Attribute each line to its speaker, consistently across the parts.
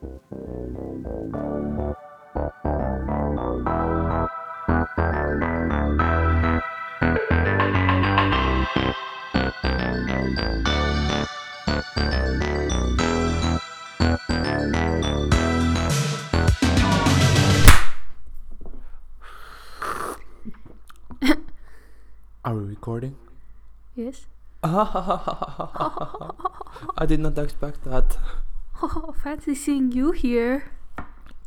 Speaker 1: Are we recording?
Speaker 2: Yes.
Speaker 1: I did not expect that.
Speaker 2: Oh, fancy seeing you here.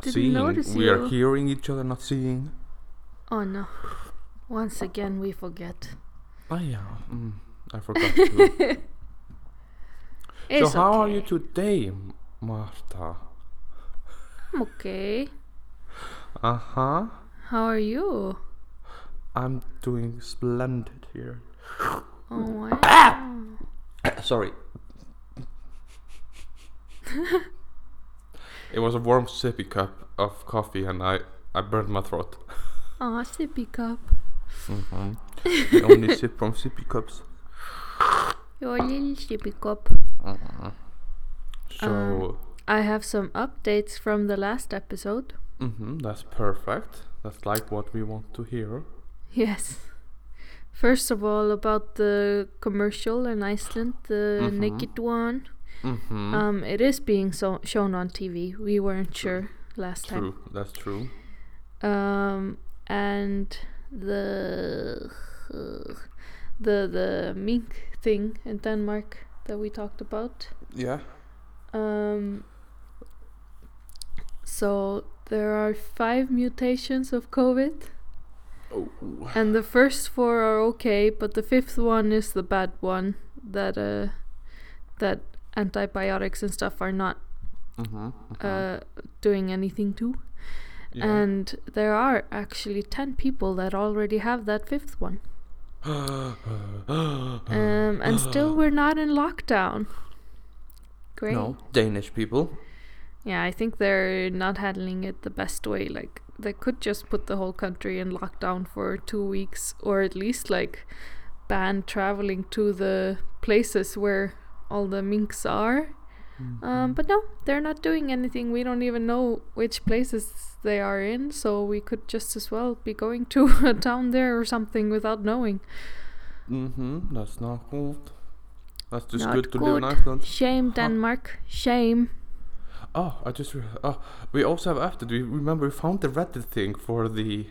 Speaker 2: Didn't
Speaker 1: seeing,
Speaker 2: notice
Speaker 1: we are hearing each other, not seeing.
Speaker 2: Oh no. Once again, we forget.
Speaker 1: Oh yeah, mm, I forgot to. so
Speaker 2: It's
Speaker 1: how are you today, Marta?
Speaker 2: I'm okay.
Speaker 1: Uh huh.
Speaker 2: How are you?
Speaker 1: I'm doing splendid here.
Speaker 2: Oh wow.
Speaker 1: Sorry. it was a warm sippy cup of coffee, and I I burned my throat.
Speaker 2: Aw, sippy cup.
Speaker 1: hmm I only sip from sippy cups.
Speaker 2: Your little sippy cup.
Speaker 1: Uh-uh. So,
Speaker 2: I have some updates from the last episode.
Speaker 1: hmm that's perfect. That's like what we want to hear.
Speaker 2: Yes. First of all, about the commercial in Iceland, the
Speaker 1: Mhm.
Speaker 2: naked one.
Speaker 1: Mm-hmm.
Speaker 2: Um, it is being so shown on TV. We weren't
Speaker 1: True.
Speaker 2: sure last time.
Speaker 1: true. That's true.
Speaker 2: um and the the the mink thing in Denmark that we talked about
Speaker 1: Yeah.
Speaker 2: um so there are five mutations of covid
Speaker 1: Oh.
Speaker 2: and the first four are okay but the fifth one is the bad one that uh that antibiotics and stuff are not
Speaker 1: Mm-hmm.
Speaker 2: uh doing anything to
Speaker 1: yeah.
Speaker 2: and there are actually 10 people that already have that fifth one um, and still we're not in lockdown great
Speaker 1: no Danish people.
Speaker 2: yeah i think they're not handling it the best way like they could just put the whole country in lockdown for two weeks or at least like ban traveling to the places where all the minks are
Speaker 1: Mm-hmm.
Speaker 2: um, but no they're not doing anything we don't even know which places they are in so we could just as well be going to a town there or something without knowing
Speaker 1: Mm-hmm. That's not good. That's just
Speaker 2: Not
Speaker 1: good to live in. Iceland.
Speaker 2: shame denmark shame
Speaker 1: Oh, I just re- oh, we also have after. Do you remember we found the Reddit thing for the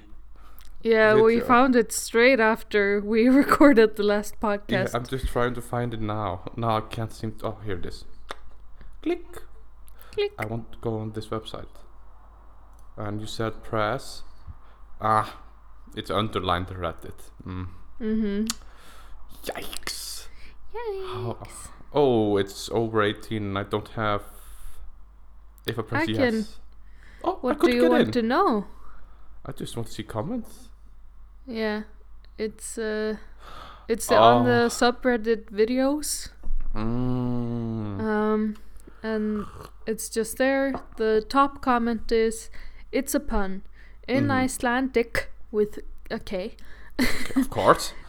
Speaker 2: Yeah, we found it straight after we recorded the last podcast. Yeah.
Speaker 1: I'm just trying to find it now. Now I can't seem to. Oh, here it is. Click.
Speaker 2: Click.
Speaker 1: I want to go on this website. And you said press. Ah, it's underlined Reddit. Mm.
Speaker 2: mm-hmm.
Speaker 1: Yikes.
Speaker 2: Yay.
Speaker 1: How, oh, it's over 18 and I don't have. If I press
Speaker 2: I
Speaker 1: yes.
Speaker 2: can-
Speaker 1: Oh, I
Speaker 2: What
Speaker 1: could
Speaker 2: do you want
Speaker 1: in.
Speaker 2: to know?
Speaker 1: I just want to see comments.
Speaker 2: Yeah, it's uh, it's on the
Speaker 1: Oh.
Speaker 2: subreddit videos.
Speaker 1: Mm.
Speaker 2: Um, and it's just there. The top comment is, "It's a pun in
Speaker 1: Mhm.
Speaker 2: Icelandic with a K."
Speaker 1: of course.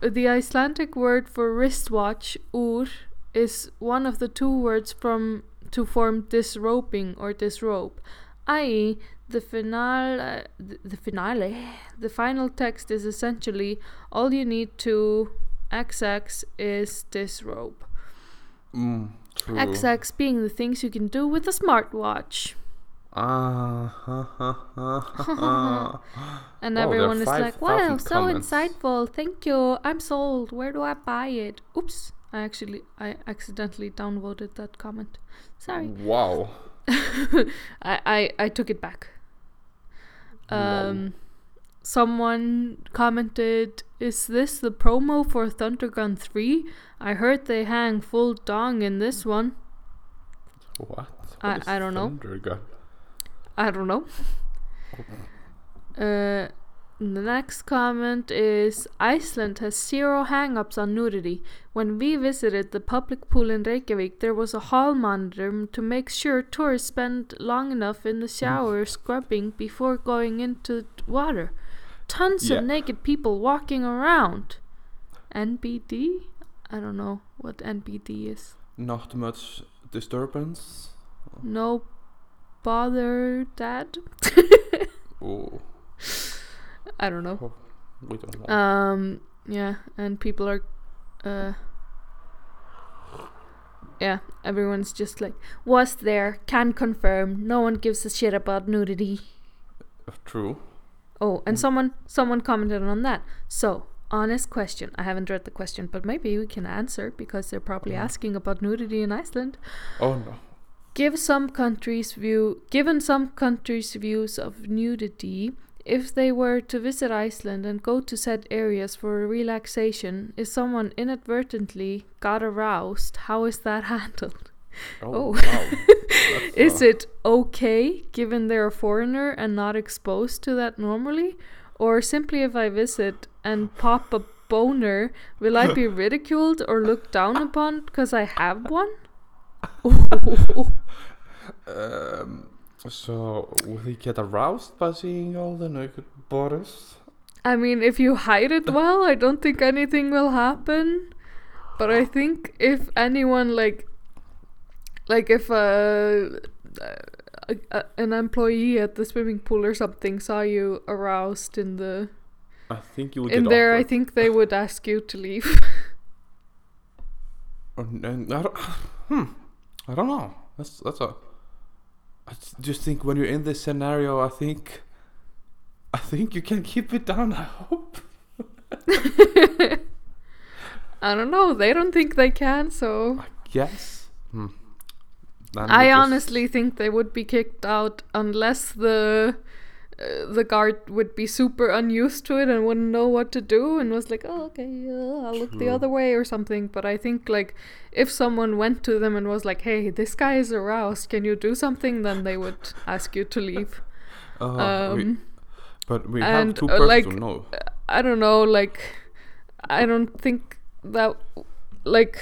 Speaker 2: The Icelandic word for wristwatch, ur, is one of the two words from to form disrobing or disrobe, i.e., the finale, the finale, the final text is essentially all you need to XX is disrobe.
Speaker 1: Mm, true.
Speaker 2: XX being the things you can do with a smartwatch.
Speaker 1: Ah, ha, ha, ha.
Speaker 2: And
Speaker 1: there
Speaker 2: everyone is like,
Speaker 1: 5,000
Speaker 2: wow, so
Speaker 1: comments."
Speaker 2: insightful. Thank you. I'm sold. Where do I buy it? Oops. I actually, I accidentally downvoted that comment. Sorry.
Speaker 1: wow.
Speaker 2: I, I, I took it back. Um, someone commented, is this the promo for Thundergun 3? I heard they hang full dong in this one.
Speaker 1: What?
Speaker 2: I- I don't know. I don't know. Uh, the next comment is Iceland has zero hang-ups on nudity. When we visited the public pool in Reykjavik, there was a hall monitor to make sure tourists spend long enough in the mm. shower scrubbing before going into water. Tons
Speaker 1: Yeah.
Speaker 2: of naked people walking around. NBD? I don't know what NBD is.
Speaker 1: Not much disturbance.
Speaker 2: No bother dad.
Speaker 1: Oh,
Speaker 2: I don't know.
Speaker 1: we don't want.
Speaker 2: Um, yeah, and people are, uh, yeah, everyone's just like, was there, can confirm, no one gives a shit about nudity.
Speaker 1: True.
Speaker 2: Oh, and
Speaker 1: Mm.
Speaker 2: someone someone commented on that. So, honest question. I haven't read the question, but maybe we can answer because they're probably
Speaker 1: Mhm.
Speaker 2: asking about nudity in Iceland.
Speaker 1: Oh no.
Speaker 2: Give some countries view given some countries views of nudity, if they were to visit Iceland and go to said areas for relaxation, if someone inadvertently got aroused, how is that handled?
Speaker 1: Oh,
Speaker 2: Oh.
Speaker 1: wow.
Speaker 2: Is
Speaker 1: uh,
Speaker 2: it okay given they're a foreigner and not exposed to that normally? Or simply if I visit and pop a boner, will I be ridiculed or looked down upon because I have one?
Speaker 1: Um, so will he get aroused by seeing all the naked bodies?
Speaker 2: I mean, if you hide it well, I don't think anything will happen. But I think if anyone like, like if a, a, a an employee at the swimming pool or something saw you aroused in the
Speaker 1: I think you would
Speaker 2: in there, I think they would ask you to leave.
Speaker 1: Or n- I don't, hmm. I don't know. That's that's a. I just think when you're in this scenario, I think. I think you can keep it down. I hope.
Speaker 2: I don't know. They don't think they can, so
Speaker 1: Yes. Hmm.
Speaker 2: I honestly think they would be kicked out unless the uh, the guard would be super unused to it and wouldn't know what to do and was like, "Oh, okay, uh, I'll look the other way or something." But I think like if someone went to them and was like, "Hey, this guy is aroused. Can you do something?" then they would ask you to leave.
Speaker 1: Uh, we,
Speaker 2: Um,
Speaker 1: but we
Speaker 2: and,
Speaker 1: have two
Speaker 2: uh,
Speaker 1: persons
Speaker 2: like,
Speaker 1: to know.
Speaker 2: I don't know, like I don't think that like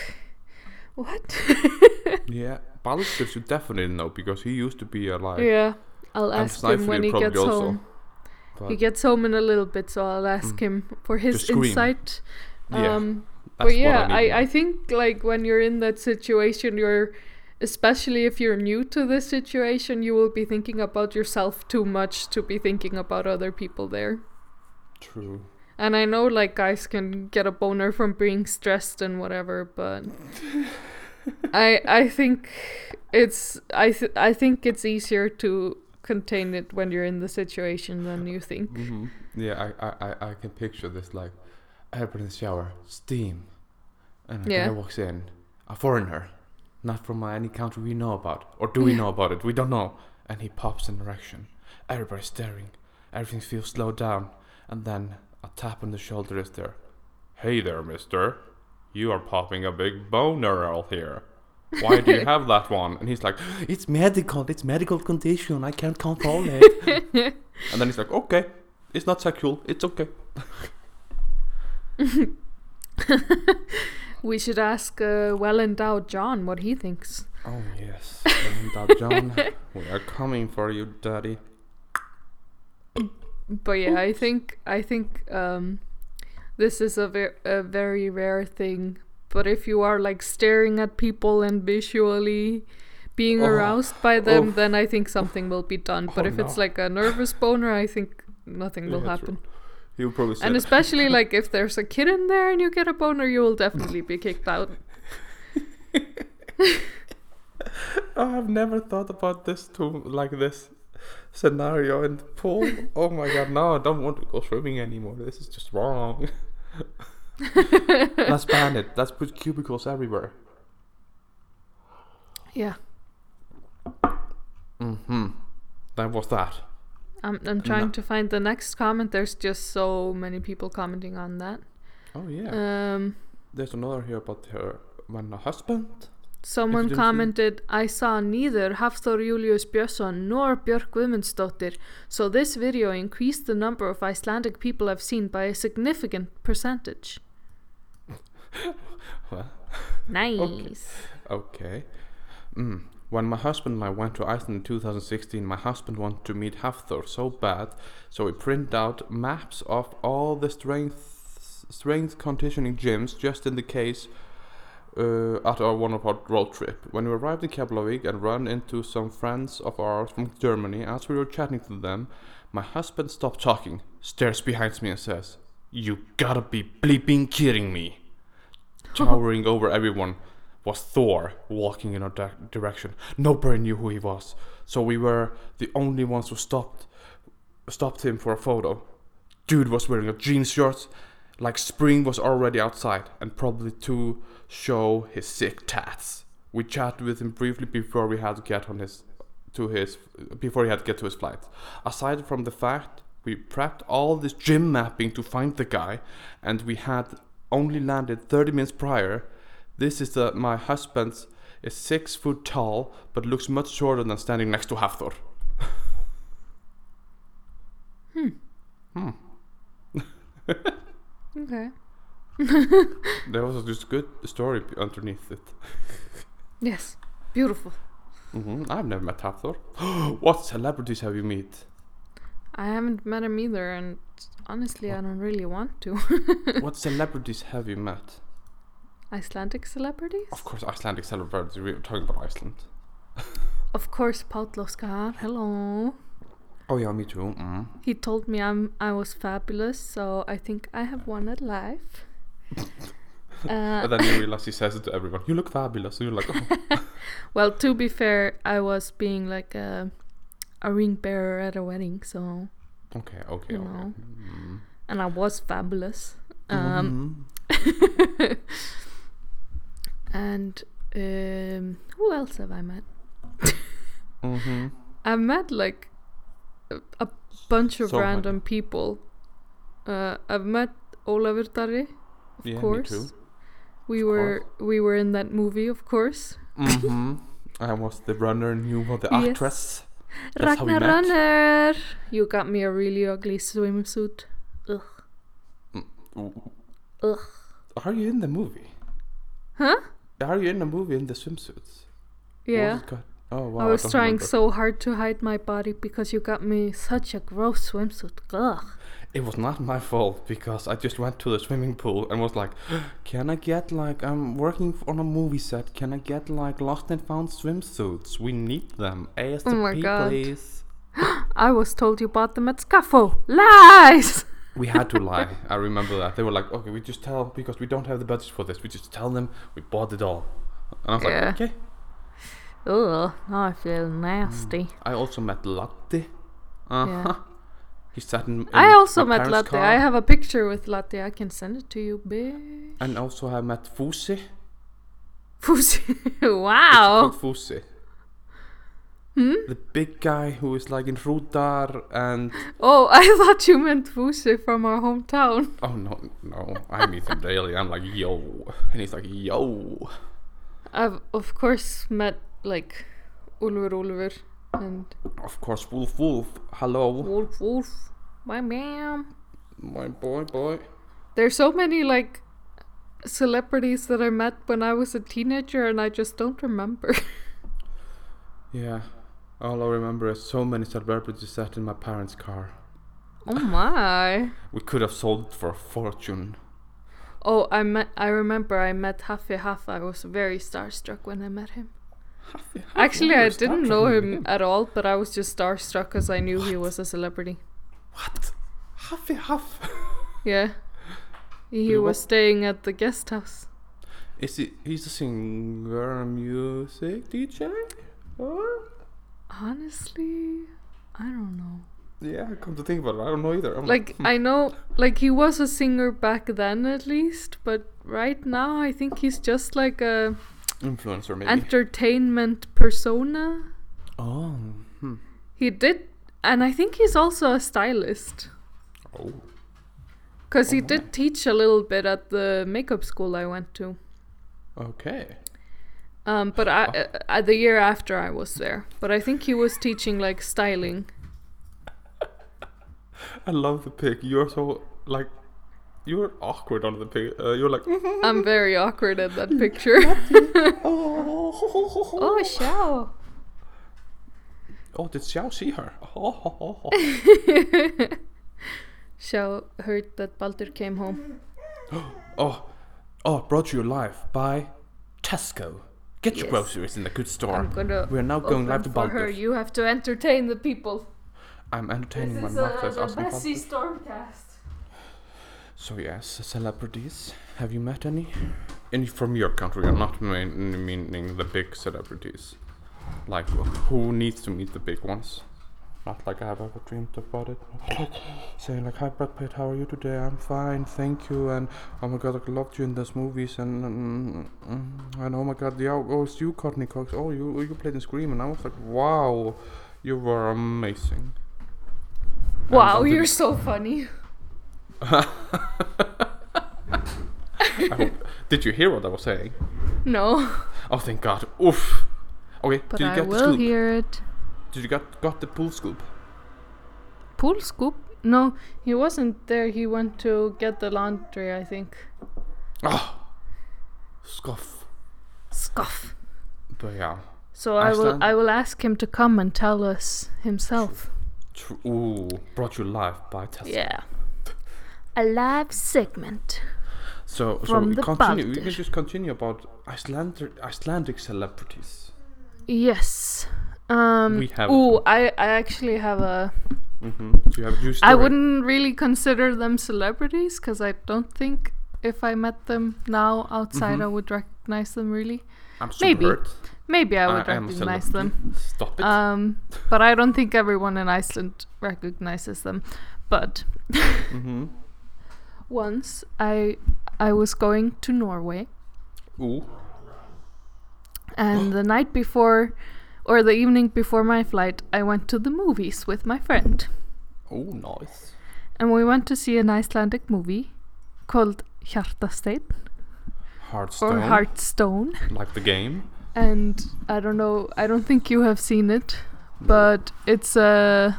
Speaker 2: what?
Speaker 1: Yeah, Baldur should definitely know because he used to be alive.
Speaker 2: yeah, I'll
Speaker 1: And
Speaker 2: ask him when he gets
Speaker 1: also.
Speaker 2: home.
Speaker 1: But
Speaker 2: He gets home in a little bit, so I'll ask
Speaker 1: Mm.
Speaker 2: him for his insight.
Speaker 1: yeah,
Speaker 2: Um,
Speaker 1: that's
Speaker 2: but yeah,
Speaker 1: I,
Speaker 2: I, I think like when you're in that situation, you're especially if you're new to this situation, you will be thinking about yourself too much to be thinking about other people there.
Speaker 1: True.
Speaker 2: And I know like guys can get a boner from being stressed and whatever, but I I think it's I th- I think it's easier to contain it when you're in the situation than you think.
Speaker 1: hmm Yeah, I, I, I, I can picture this like everybody in the shower, steam, and a
Speaker 2: Yeah.
Speaker 1: guy walks in, a foreigner, not from uh, any country we know about, or do we know about it? We don't know. And he pops an erection. Everybody's staring. Everything feels slowed down, and then a tap on the shoulder is there. Hey there, Mister. You are popping a big boner out here. Why do you have that one? And he's like, It's medical. It's medical condition. I can't control it. and then he's like, Okay, it's not sexual. It's okay.
Speaker 2: We should ask uh, well endowed John what he thinks.
Speaker 1: Oh yes, and that John, we are coming for you, Daddy.
Speaker 2: But yeah, I think I think um, this is a, ver- a very rare thing. But if you are like staring at people and visually being
Speaker 1: Oh,
Speaker 2: aroused by them,
Speaker 1: oof.
Speaker 2: then I think something will be done. Oh, but
Speaker 1: Oh,
Speaker 2: if it's like a nervous boner, I think nothing will
Speaker 1: Yeah, true.
Speaker 2: happen.
Speaker 1: He will probably
Speaker 2: And especially like if there's a kid in there and you get a boner, you will definitely be kicked out.
Speaker 1: "Oh, I've never thought about this too like this scenario in the pool. oh my god, no, I don't want to go swimming anymore. This is just wrong. Let's ban it. Let's put cubicles everywhere.
Speaker 2: Yeah,
Speaker 1: Mm-hmm. That was that.
Speaker 2: I'm I'm trying
Speaker 1: No.
Speaker 2: to find the next comment. There's just so many people commenting on that.
Speaker 1: Oh yeah.
Speaker 2: Um,
Speaker 1: There's another here about her when a husband.
Speaker 2: Someone
Speaker 1: didn't see-
Speaker 2: commented, I saw neither Hafþór Julius Björnsson nor Björk Guðmundsdóttir, so this video increased the number of Icelandic people I've seen by a significant percentage.
Speaker 1: Well,
Speaker 2: Nice.
Speaker 1: Okay. Mm. When my husband and I went to Iceland in 2016, my husband wanted to meet Hafthor so bad, so we printed out maps of all the strength strength conditioning gyms just in the case uh, at our one of our road trip. When we arrived in Keflavik and ran into some friends of ours from Germany, as we were chatting to them, my husband stopped talking, stares behind me, and says, "You gotta be bleeping kidding me!" Towering over everyone was Thor walking in our di- direction. Nobody knew who he was, so we were the only ones who stopped stopped him for a photo. Dude was wearing a jeans shirt, like spring was already outside, and probably to show his sick tats. We chatted with him briefly before we had to get on his to his before he had to get to his flight. Aside from the fact we prepped all this gym mapping to find the guy, and we had only landed 30 minutes prior. This is the, my husband's is six foot tall, but looks much shorter than standing next to Hafthor. Hmm. Hmm.
Speaker 2: okay.
Speaker 1: There was just good story underneath it.
Speaker 2: Yes. Beautiful.
Speaker 1: Mm-hmm. I've never met Hafthor. what celebrities have you met?
Speaker 2: I haven't met him either, and honestly, I don't really want to.
Speaker 1: what celebrities have you met?
Speaker 2: Icelandic celebrities?
Speaker 1: Of course, Icelandic celebrities. We were talking about Iceland.
Speaker 2: Of course, Páll Óskar. Hello.
Speaker 1: Oh yeah, me too. Mm.
Speaker 2: He told me I'm I was fabulous, so I think I have won at life. uh,
Speaker 1: And then you realize he says it to everyone. You look fabulous. And you're like, oh.
Speaker 2: well, to be fair, I was being like a a ring bearer at a wedding, so
Speaker 1: okay, okay,
Speaker 2: You
Speaker 1: okay.
Speaker 2: know.
Speaker 1: Mm.
Speaker 2: and I was fabulous. Um,
Speaker 1: Mhm.
Speaker 2: and um, who else have I met?
Speaker 1: Mhm.
Speaker 2: I've met like a, a bunch of
Speaker 1: So many.
Speaker 2: random people. Uh, I've met Ólafur Darri, of
Speaker 1: Yeah, me
Speaker 2: course.
Speaker 1: too.
Speaker 2: We
Speaker 1: Of
Speaker 2: were we were in that movie, of course.
Speaker 1: hmm I was the runner and you were the
Speaker 2: Yes.
Speaker 1: actress. That's
Speaker 2: Ragnar. Runner. You got me a really ugly swimsuit. Ugh. Mm. Ugh.
Speaker 1: Are you in the movie?
Speaker 2: Huh?
Speaker 1: Are you in the movie in the swimsuits?
Speaker 2: Yeah.
Speaker 1: was it called? Oh wow.
Speaker 2: I was
Speaker 1: don't
Speaker 2: trying
Speaker 1: remember.
Speaker 2: so hard to hide my body because you got me such a gross swimsuit. Ugh.
Speaker 1: It was not my fault because I just went to the swimming pool and was like, "Can I get like I'm working on a movie set? Can I get like lost and found swimsuits? We need them ASAP,
Speaker 2: Oh my God.
Speaker 1: please."
Speaker 2: I was told you bought them at Scaffo. Lies!
Speaker 1: We had to lie. I remember that they were like, "Okay, we just tell because we don't have the budget for this. We just tell them we bought it all." And I was
Speaker 2: Yeah.
Speaker 1: like, "Okay."
Speaker 2: Ugh, now I feel nasty.
Speaker 1: I also met Latte. Uh huh.
Speaker 2: Yeah.
Speaker 1: He sat in. in
Speaker 2: I also met Latte.
Speaker 1: car.
Speaker 2: I have a picture with Latte. I can send it to you, bitch.
Speaker 1: And also I met Fusi.
Speaker 2: Fusi.
Speaker 1: It's
Speaker 2: wow.
Speaker 1: called Fusi.
Speaker 2: Hmm?
Speaker 1: The big guy who is like in Rudar and
Speaker 2: Oh, I thought you meant Fusi from our hometown.
Speaker 1: oh no no I meet him daily. I'm like yo, and he's like yo.
Speaker 2: I've of course met like Úlfur Úlfur and
Speaker 1: Of course, Wolf Wolf. Hello,
Speaker 2: Wolf Wolf. My ma'am.
Speaker 1: my boy boy.
Speaker 2: There's so many like celebrities that I met when I was a teenager and I just don't remember.
Speaker 1: Yeah. All I remember is so many celebrities sat in my parents' car.
Speaker 2: oh my.
Speaker 1: We could have sold it for a fortune.
Speaker 2: Oh, I met I remember I met Haffi Haff. I was very starstruck when I met him. Actually, I didn't know him at all, but I was just starstruck because I knew he was a celebrity.
Speaker 1: What? Haffi Haff.
Speaker 2: Yeah. He was
Speaker 1: what?
Speaker 2: staying at the guest house.
Speaker 1: Is he? He's a singer, music DJ.
Speaker 2: Honestly, I don't know.
Speaker 1: Yeah, come to think about it, I don't know either. I'm
Speaker 2: Like hmm. I know like he was a singer back then at least, but right now I think he's just like a
Speaker 1: influencer maybe.
Speaker 2: entertainment persona.
Speaker 1: oh. Hmm.
Speaker 2: He did and I think he's also a stylist.
Speaker 1: Oh.
Speaker 2: Cuz he
Speaker 1: Oh my.
Speaker 2: did teach a little bit at the makeup school I went to.
Speaker 1: Okay.
Speaker 2: Um, but I, uh, uh, the year after I was there. But I think he was teaching like styling.
Speaker 1: I love the pic. You're so like. You're awkward on the pic. Uh, you're like.
Speaker 2: I'm very awkward at that picture.
Speaker 1: oh.
Speaker 2: oh, Xiao.
Speaker 1: Oh, did Xiao see her? Oh.
Speaker 2: Xiao heard that Baldur came home.
Speaker 1: Oh. Oh, brought you alive. Bye. Tesco. Get your
Speaker 2: Yes.
Speaker 1: groceries in the good store.
Speaker 2: I'm gonna.
Speaker 1: We are now going live to
Speaker 2: open for her.
Speaker 1: Baltic.
Speaker 2: You have to entertain the people.
Speaker 1: I'm entertaining
Speaker 2: This
Speaker 1: my
Speaker 2: is
Speaker 1: mothers
Speaker 2: the
Speaker 1: asking
Speaker 2: Bessie
Speaker 1: Baltic.
Speaker 2: Stormcast.
Speaker 1: So yes, celebrities. Have you met any? Any from your country? I'm not mean, meaning the big celebrities. Like who needs to meet the big ones? Not like I've ever dreamed about it. Like, saying like, "Hi Brad Pitt, how are you today? I'm fine, thank you." And oh my God, I loved you in those movies. And and oh my God, yeah, oh it's you, Courteney Cox. Oh, you you played in Scream, and I was like, wow, you were amazing.
Speaker 2: Wow, you're so funny.
Speaker 1: Hope, did you hear what I was saying?
Speaker 2: No,
Speaker 1: Oh, thank God. Oof. Okay,
Speaker 2: but
Speaker 1: did you
Speaker 2: I
Speaker 1: get the
Speaker 2: will
Speaker 1: scoop?
Speaker 2: hear it.
Speaker 1: Did you got got the pool scoop?
Speaker 2: Pool scoop? No, he wasn't there. He went to get the laundry, I think.
Speaker 1: Oh. scoff.
Speaker 2: Scoff.
Speaker 1: But yeah,
Speaker 2: So I will. I will ask him to come and tell us himself.
Speaker 1: tr- ooh, brought you live by Tesla.
Speaker 2: Yeah. A live segment.
Speaker 1: So,
Speaker 2: From
Speaker 1: so
Speaker 2: the
Speaker 1: continue. We can just continue about Icelandic Icelandic celebrities.
Speaker 2: Yes. Um.
Speaker 1: We have-
Speaker 2: Ooh, I I actually have a.
Speaker 1: Mm-hmm. Do you have a new
Speaker 2: I wouldn't really consider them celebrities because I don't think if I met them now outside
Speaker 1: Mhm.
Speaker 2: I would recognize them really.
Speaker 1: I'm super
Speaker 2: maybe.
Speaker 1: hurt.
Speaker 2: Maybe I would
Speaker 1: a
Speaker 2: recognize them.
Speaker 1: Stop it.
Speaker 2: Um, but I don't think everyone in Iceland recognizes them. But
Speaker 1: mm-hmm.
Speaker 2: once I I was going to Norway
Speaker 1: Ooh.
Speaker 2: and the night before or the evening before my flight I went to the movies with my friend.
Speaker 1: Oh, nice.
Speaker 2: And we went to see an Icelandic movie called Hjartasteinn
Speaker 1: Hearthstone.
Speaker 2: or Heartstone.
Speaker 1: Like the game.
Speaker 2: And I don't know, I don't think you have seen it, but it's a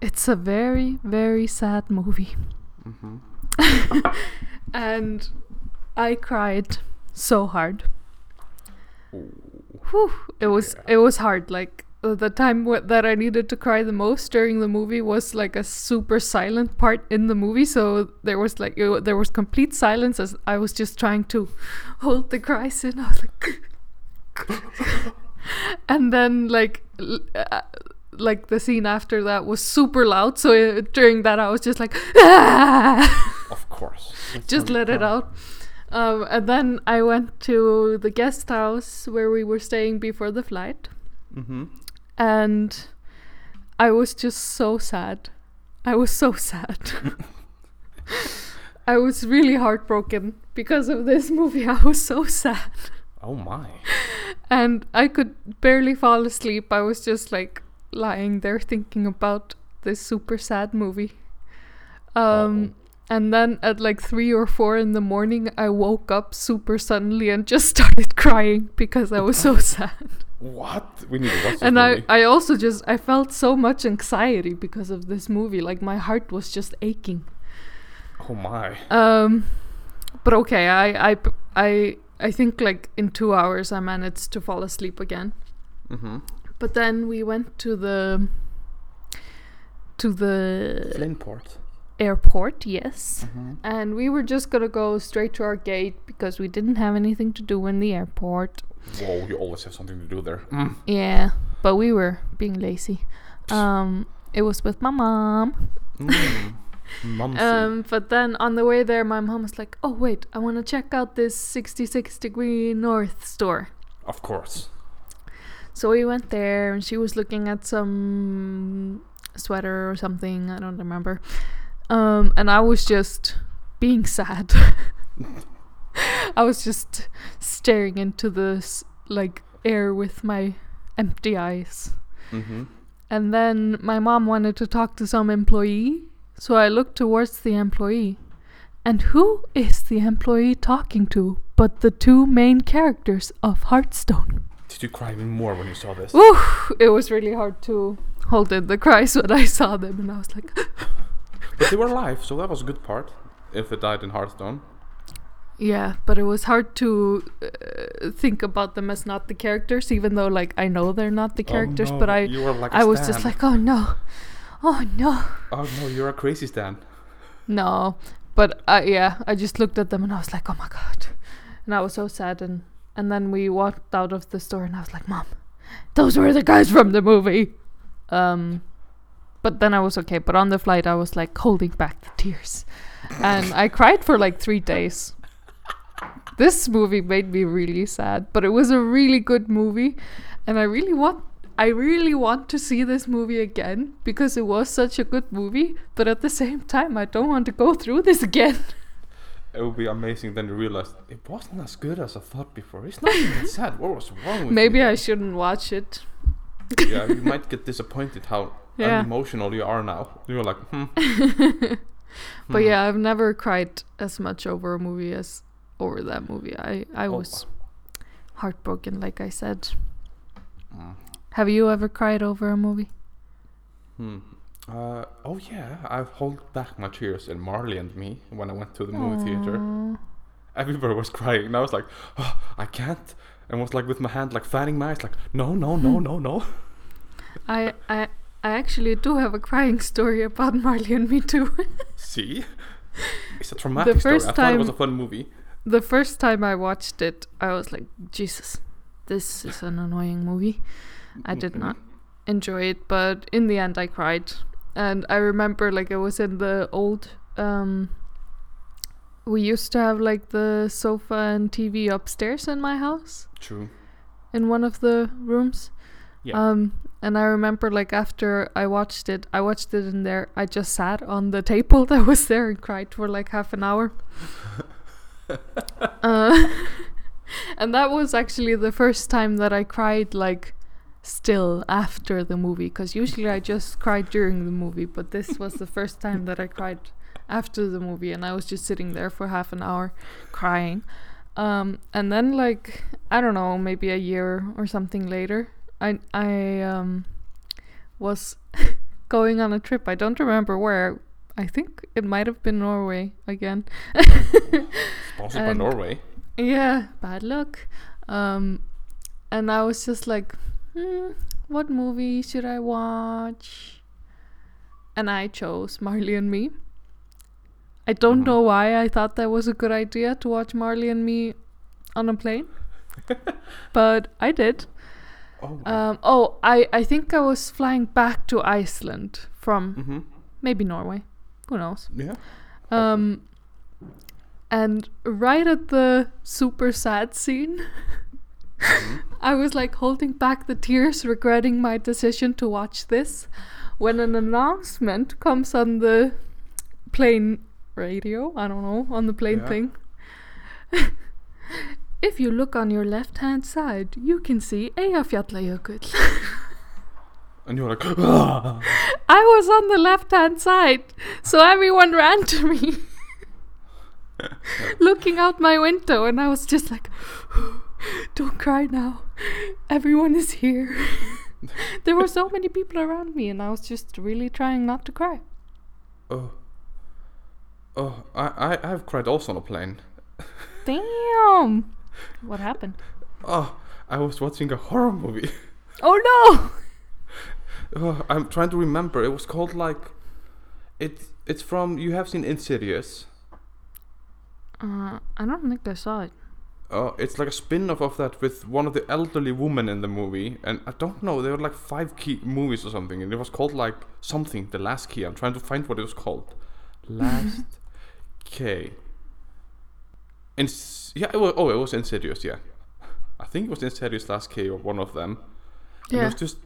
Speaker 2: it's a very very sad movie.
Speaker 1: Mm-hmm.
Speaker 2: and I cried so hard. Whew, it was
Speaker 1: Yeah.
Speaker 2: it was hard. Like uh, the time w- that I needed to cry the most during the movie was like a super silent part in the movie. So there was like it, there was complete silence as I was just trying to hold the cries in. I was like, and then like. l- Uh, like the scene after that was super loud so uh, during that i was just like
Speaker 1: Of course.
Speaker 2: Just let it out. Um, and then I went to the guest house where we were staying before the flight,
Speaker 1: Mm-hmm.
Speaker 2: and I was just so sad. I was so sad. I was really heartbroken because of this movie. I was so sad.
Speaker 1: Oh my.
Speaker 2: And I could barely fall asleep. I was just like lying there thinking about this super sad movie. Um, and then at like three or four in the morning, I woke up super suddenly and just started crying because I was so sad.
Speaker 1: What? We need to watch
Speaker 2: And I,
Speaker 1: movie.
Speaker 2: I also just I felt so much anxiety because of this movie. Like my heart was just aching.
Speaker 1: Oh my.
Speaker 2: Um, but okay, I, I, I, I think like in two hours I managed to fall asleep again.
Speaker 1: Mm-hmm.
Speaker 2: But then we went to the to the
Speaker 1: Flintport.
Speaker 2: airport, yes.
Speaker 1: Mm-hmm.
Speaker 2: And we were just gonna go straight to our gate because we didn't have anything to do in the airport.
Speaker 1: Whoa, you always have something to do there. Mm.
Speaker 2: Yeah, but we were being lazy. Um, it was with my mom.
Speaker 1: Mm.
Speaker 2: Um, but then on the way there, my mom was like, "Oh wait, I want to check out this 66 degree north store."
Speaker 1: of course.
Speaker 2: So we went there, and she was looking at some sweater or something. I don't remember. Um, and I was just being sad. I was just staring into the s- like air with my empty eyes.
Speaker 1: Mm-hmm.
Speaker 2: And then my mom wanted to talk to some employee, so I looked towards the employee. And who is the employee talking to but the two main characters of Hearthstone?
Speaker 1: Did you cry even more when you saw this?
Speaker 2: Woo! It was really hard to hold in the cries when I saw them, and I was like,
Speaker 1: But they were alive, so that was a good part. If they died in Hearthstone.
Speaker 2: yeah, but it was hard to uh, think about them as not the characters, even though like I know they're not the characters,
Speaker 1: oh, no,
Speaker 2: but I
Speaker 1: like
Speaker 2: I was just like, oh no, oh no,
Speaker 1: Oh no, you're a crazy Stan.
Speaker 2: no. But I yeah, I just looked at them and I was like, oh my god, and I was so sad. And and then we walked out of the store, and I was like, "Mom, those were the guys from the movie." Um, but then I was okay. But on the flight, I was like holding back the tears, and I cried for like three days. This movie made me really sad, but it was a really good movie, and I really want I really want to see this movie again because it was such a good movie, but at the same time I don't want to go through this again.
Speaker 1: It would be amazing then to realize it wasn't as good as I thought before. It's not even sad. What was wrong with
Speaker 2: Maybe
Speaker 1: you?
Speaker 2: I shouldn't watch it.
Speaker 1: yeah, you might get disappointed how
Speaker 2: Yeah.
Speaker 1: unemotional you are now. You're like, hmm.
Speaker 2: But
Speaker 1: hmm.
Speaker 2: yeah, I've never cried as much over a movie as over that movie. I I
Speaker 1: Oh.
Speaker 2: was heartbroken like I said.
Speaker 1: Mm.
Speaker 2: Have you ever cried over a movie?
Speaker 1: Hmm. Uh, oh yeah, I hold back my tears in Marley and Me when I went to the movie theater. Everybody was crying, and I was like, oh, I can't. And was like with my hand like fanning my eyes, like no, no, no, no, no.
Speaker 2: I I I actually do have a crying story about Marley and Me too.
Speaker 1: See, it's a traumatic story.
Speaker 2: first
Speaker 1: I thought it was a fun movie.
Speaker 2: the first time I watched it, I was like, Jesus, this is an annoying movie. I did not enjoy it, but in the end, I cried. And I remember, like, I was in the old. Um, we used to have, like, the sofa and TV upstairs in my house,
Speaker 1: True.
Speaker 2: in one of the rooms.
Speaker 1: Yeah.
Speaker 2: Um, and I remember, like, after I watched it, I watched it in there. I just sat on the table that was there and cried for like half an hour. uh, and that was actually the first time that I cried, like, still after the movie. Because usually I just cried during the movie, but this was the first time that I cried after the movie, and I was just sitting there for half an hour crying. Um, and then, like, I don't know, maybe a year or something later, I I um was going on a trip. I don't remember where. I think it might have been Norway again.
Speaker 1: Sponsored by Norway.
Speaker 2: Yeah, bad luck. Um, and I was just like, hmm, what movie should I watch? And I chose Marley and Me. I don't
Speaker 1: Mhm.
Speaker 2: know why I thought that was a good idea to watch Marley and Me on a plane, but I did.
Speaker 1: Oh. wow.
Speaker 2: Um, oh, I, I think I was flying back to Iceland from
Speaker 1: mm-hmm.
Speaker 2: maybe Norway. Who knows?
Speaker 1: Yeah.
Speaker 2: Um, and right at the super sad scene,
Speaker 1: Mhm.
Speaker 2: I was like holding back the tears, regretting my decision to watch this, when an announcement comes on the plane radio. I don't know, on the plane
Speaker 1: Yeah.
Speaker 2: thing. if you look on your left hand side, you can see Eyjafjallajökull.
Speaker 1: And you're like, ah.
Speaker 2: I was on the left hand side, so everyone ran to me. Looking out my window, and I was just like, Don't cry now. Everyone is here. there were so many people around me, and I was just really trying not to cry.
Speaker 1: oh. Oh, I, I, I've cried also on a plane.
Speaker 2: Damn! What happened?
Speaker 1: Oh, I was watching a horror movie.
Speaker 2: Oh no!
Speaker 1: Oh, I'm trying to remember. It was called like, it. It's from. You have seen Insidious.
Speaker 2: Uh, I don't think I saw it.
Speaker 1: Oh, it's like a spin-off of that with one of the elderly women in the movie, and I don't know. There were like five key movies or something, and it was called like something. The Last Key. I'm trying to find what it was called. Last Key. Ins- yeah. It was, oh, it was Insidious. Yeah. I think it was Insidious Last Key or one of them. And It was just.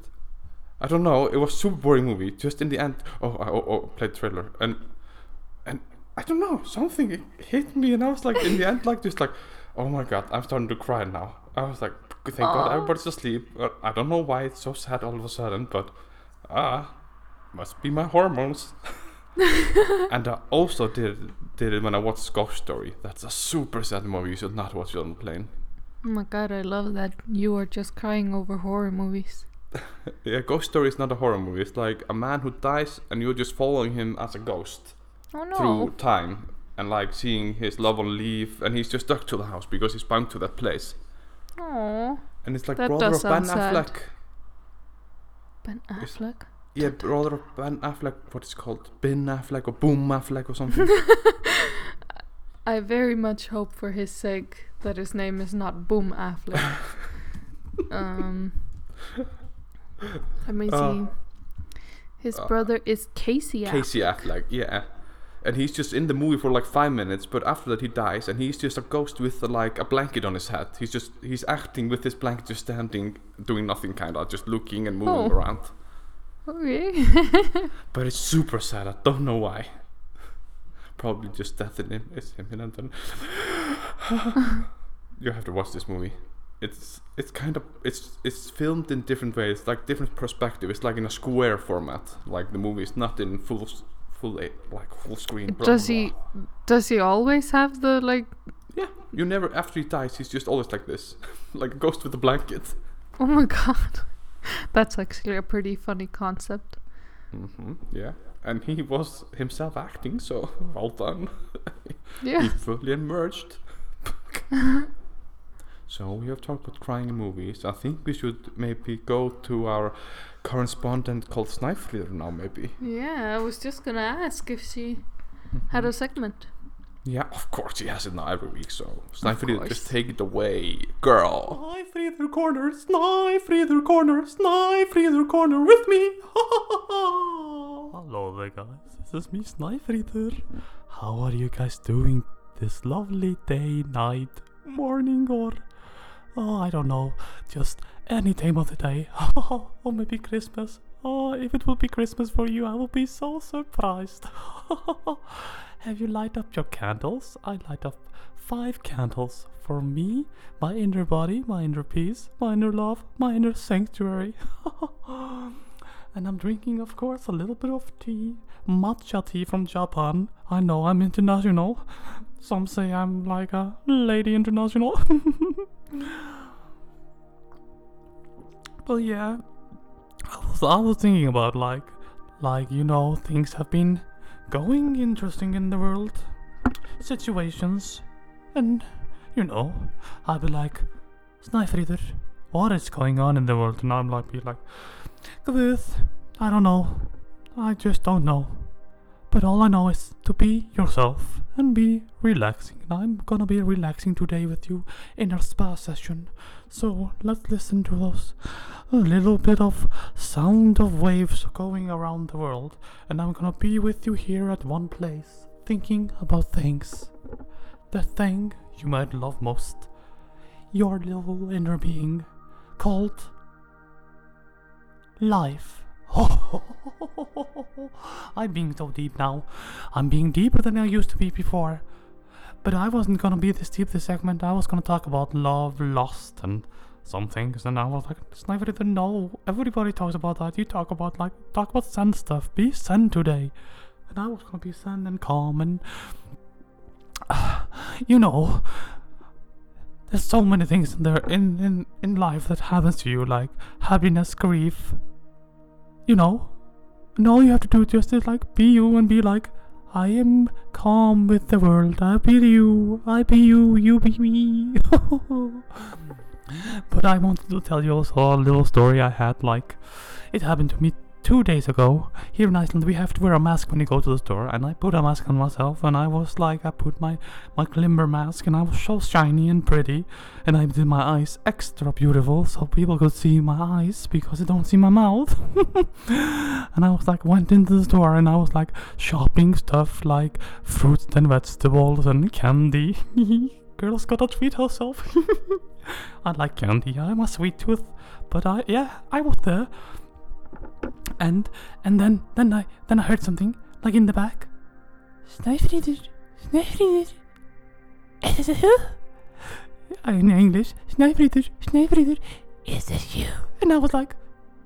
Speaker 1: I don't know. It was super boring movie. Just in the end. Oh, I oh, oh, played trailer and and I don't know. Something hit me, and I was like, in the end, like just like, oh my god, I'm starting to cry now. I was like, thank God everybody's asleep. Uh, I don't know why it's so sad all of a sudden, but ah, must be my hormones. and I also did did it when I watched Ghost Story. That's a super sad movie. You should not watch it on the plane.
Speaker 2: Oh my god, I love that you are just crying over horror movies.
Speaker 1: Yeah, Ghost Story is not a horror movie. It's like a man who dies, and you're just following him as a ghost
Speaker 2: Oh no!
Speaker 1: through time, and like seeing his loved one leave, and he's just stuck to the house because he's bound to that place.
Speaker 2: Oh,
Speaker 1: And it's like
Speaker 2: That
Speaker 1: brother of Ben
Speaker 2: sad.
Speaker 1: Affleck.
Speaker 2: Ben Affleck.
Speaker 1: Yeah, brother of Ben Affleck. What is called? Ben Affleck or Boom Affleck or something.
Speaker 2: I very much hope for his sake that his name is not Boom Affleck. um, let me
Speaker 1: Uh,
Speaker 2: see. His
Speaker 1: uh,
Speaker 2: brother is Casey Affleck.
Speaker 1: Casey Affleck, yeah. And he's just in the movie for like five minutes, but after that he dies, and he's just a ghost with like a blanket on his head. He's just he's acting with his blanket, just standing, doing nothing, kind of just looking and moving
Speaker 2: Oh.
Speaker 1: around.
Speaker 2: Okay.
Speaker 1: But it's super sad. I don't know why. Probably just death in him. It's him and then you have to watch this movie. It's it's kind of it's it's filmed in different ways, like different perspective. It's like in a square format. Like the movie is not in full full like full screen. blah,
Speaker 2: does
Speaker 1: blah,
Speaker 2: he
Speaker 1: blah.
Speaker 2: does he always have the like
Speaker 1: Yeah, you never after he dies. He's just always like this, like a ghost with a blanket.
Speaker 2: Oh my god. That's actually a pretty funny concept.
Speaker 1: hmm Yeah, and he was himself acting, so well done. He
Speaker 2: Yeah.
Speaker 1: fully emerged. so we have talked about crying in movies. I think we should maybe go to our correspondent called Snæfriður now, maybe.
Speaker 2: Yeah, I was just gonna ask if she mm-hmm. had a segment.
Speaker 1: Yeah, of course she has it now every week. So Snæfriður, just take it away, girl. Snæfriður corner, Snæfriður corner, Snæfriður corner with me.
Speaker 3: Hello there guys, this is me Snæfriður. How are you guys doing this lovely day, night, morning or oh I don't know, just any time of the day. or oh, oh, maybe Christmas. Oh, if it will be Christmas for you, I will be so surprised. Have you light up your candles? I light up five candles for me, my inner body, my inner peace, my inner love, my inner sanctuary. And I'm drinking, of course, a little bit of tea. Matcha tea from Japan. I know I'm international. Some say I'm like a lady international. But yeah, I was, I was thinking about like, like you know, things have been going interesting in the world, situations, and you know, I'd be like, Snæfriður, what is going on in the world? And I'm like, be like, Guð, I don't know. I just don't know. But all I know is to be yourself and be relaxing. And I'm gonna be relaxing today with you in our spa session. So let's listen to those little bit of sound of waves going around the world. And I'm gonna be with you here at one place, thinking about things. The thing you might love most. Your little inner being called life. I'm being so deep now. I'm being deeper than I used to be before. But I wasn't gonna be this deep this segment. I was gonna talk about love, lust, and some things. And I was like, Sniper, no. Everybody talks about that. You talk about like talk about Zen stuff. Be Zen today. And I was gonna be Zen and calm and you know. There's so many things in there in, in, in life that happens to you, like happiness, grief, you know, and all you have to do just is like be you and be like, I am calm with the world. I be you. I be you. You be me. but I wanted to tell you also a little story I had. Like, it happened to me two days ago. Here in Iceland, we have to wear a mask when you go to the store, and I put a mask on myself, and I was like, I put my my glimmer mask, and I was so shiny and pretty, and I did my eyes extra beautiful, so people could see my eyes because they don't see my mouth. and I was like, went into the store, and I was like shopping stuff like fruits and vegetables and candy. Girl's gotta treat herself. I like candy. I'm a sweet tooth, but I yeah, I was there. And and then then I then I heard something like in the back. Snæfriður, Snæfriður. Is it who? In English, Snæfriður, Snæfriður. Is it you? And I was like,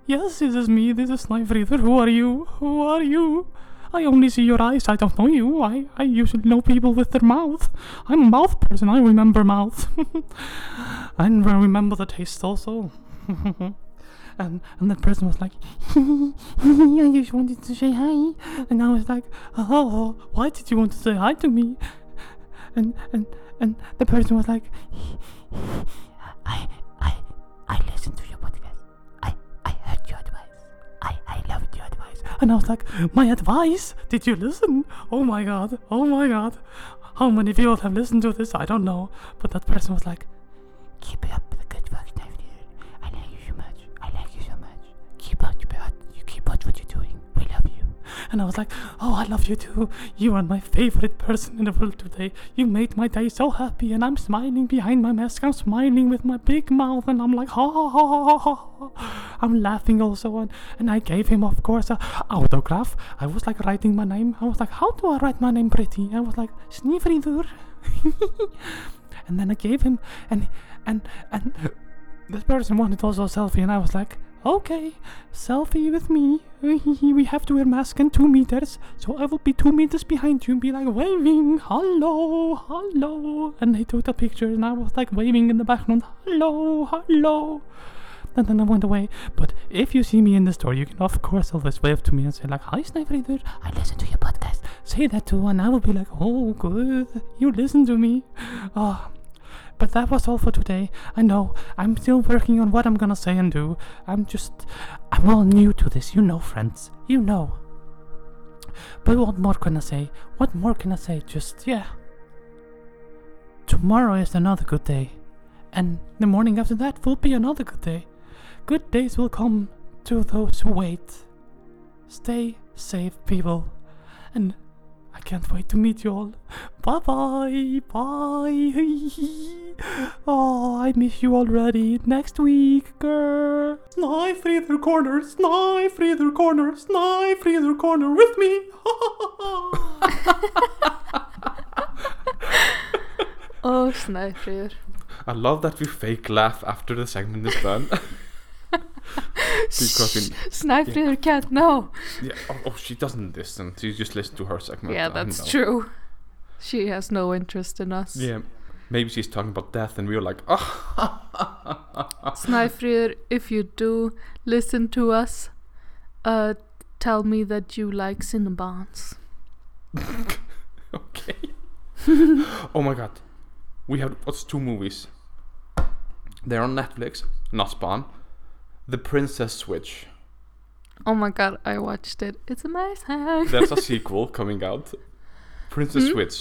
Speaker 3: Yes, this is me. This is Snæfriður. Who are you? Who are you? I only see your eyes. I don't know you. I, I usually know people with their mouth. I'm a mouth person. I remember mouth. and I remember the taste also. and and that person was like, I just wanted to say hi. And I was like, oh, why did you want to say hi to me? And and and the person was like, I I I listened to your podcast. I I heard your advice. I I loved your advice. And I was like, my advice? Did you listen? Oh my god! Oh my god! how many people have listened to this? I don't know. But that person was like, Keep it up And I was like, Oh, I love you too. You are my favorite person in the world today. You made my day so happy, and I'm smiling behind my mask. I'm smiling with my big mouth, and I'm like, ha ha ha ha ha. I'm laughing also, and, and I gave him, of course, a autograph. I was like writing my name. I was like, How do I write my name pretty? I was like, Snifridur. and then I gave him, and and and this person wanted also a selfie, and I was like, okay, selfie with me. we have to wear mask and two meters, so I will be two meters behind you and be like waving, hello, hello. And they took the picture, and I was like waving in the background, hello, hello. And then I went away. But if you see me in the store, you can of course always wave to me and say like, "Hi, Sniper Reader, I listen to your podcast." Say that too, and I will be like, "Oh, good, you listen to me." Ah, but that was all for today. I know, I'm still working on what I'm gonna say and do. I'm just. I'm all new to this, you know, friends. You know. But what more can I say? What more can I say? Just, yeah. Tomorrow is another good day. And the morning after that will be another good day. Good days will come to those who wait. Stay safe, people. And I can't wait to meet you all. Bye bye. Bye. oh, I miss you already. Next week, girl. Knife Reader Corner. Knife Reader Corner. Knife Reader Corner with me.
Speaker 2: Oh, Snipefriður.
Speaker 1: I love that we fake laugh after the segment is done. because we,
Speaker 2: Snipefriður can't know.
Speaker 1: yeah, oh, oh, she doesn't listen. She just listens to her segment.
Speaker 2: Yeah, that's true. She has no interest in us.
Speaker 1: Yeah, maybe she's talking about death, and we were like, oh,
Speaker 2: Snipefriður, if you do listen to us, uh, tell me that you like Cinnabons.
Speaker 1: okay. oh my god, we have what's two movies? They're on Netflix, not Spawn. The Princess Switch.
Speaker 2: Oh my god, I watched it. It's amazing.
Speaker 1: There's a sequel coming out. Princess
Speaker 2: Hmm?
Speaker 1: Switch.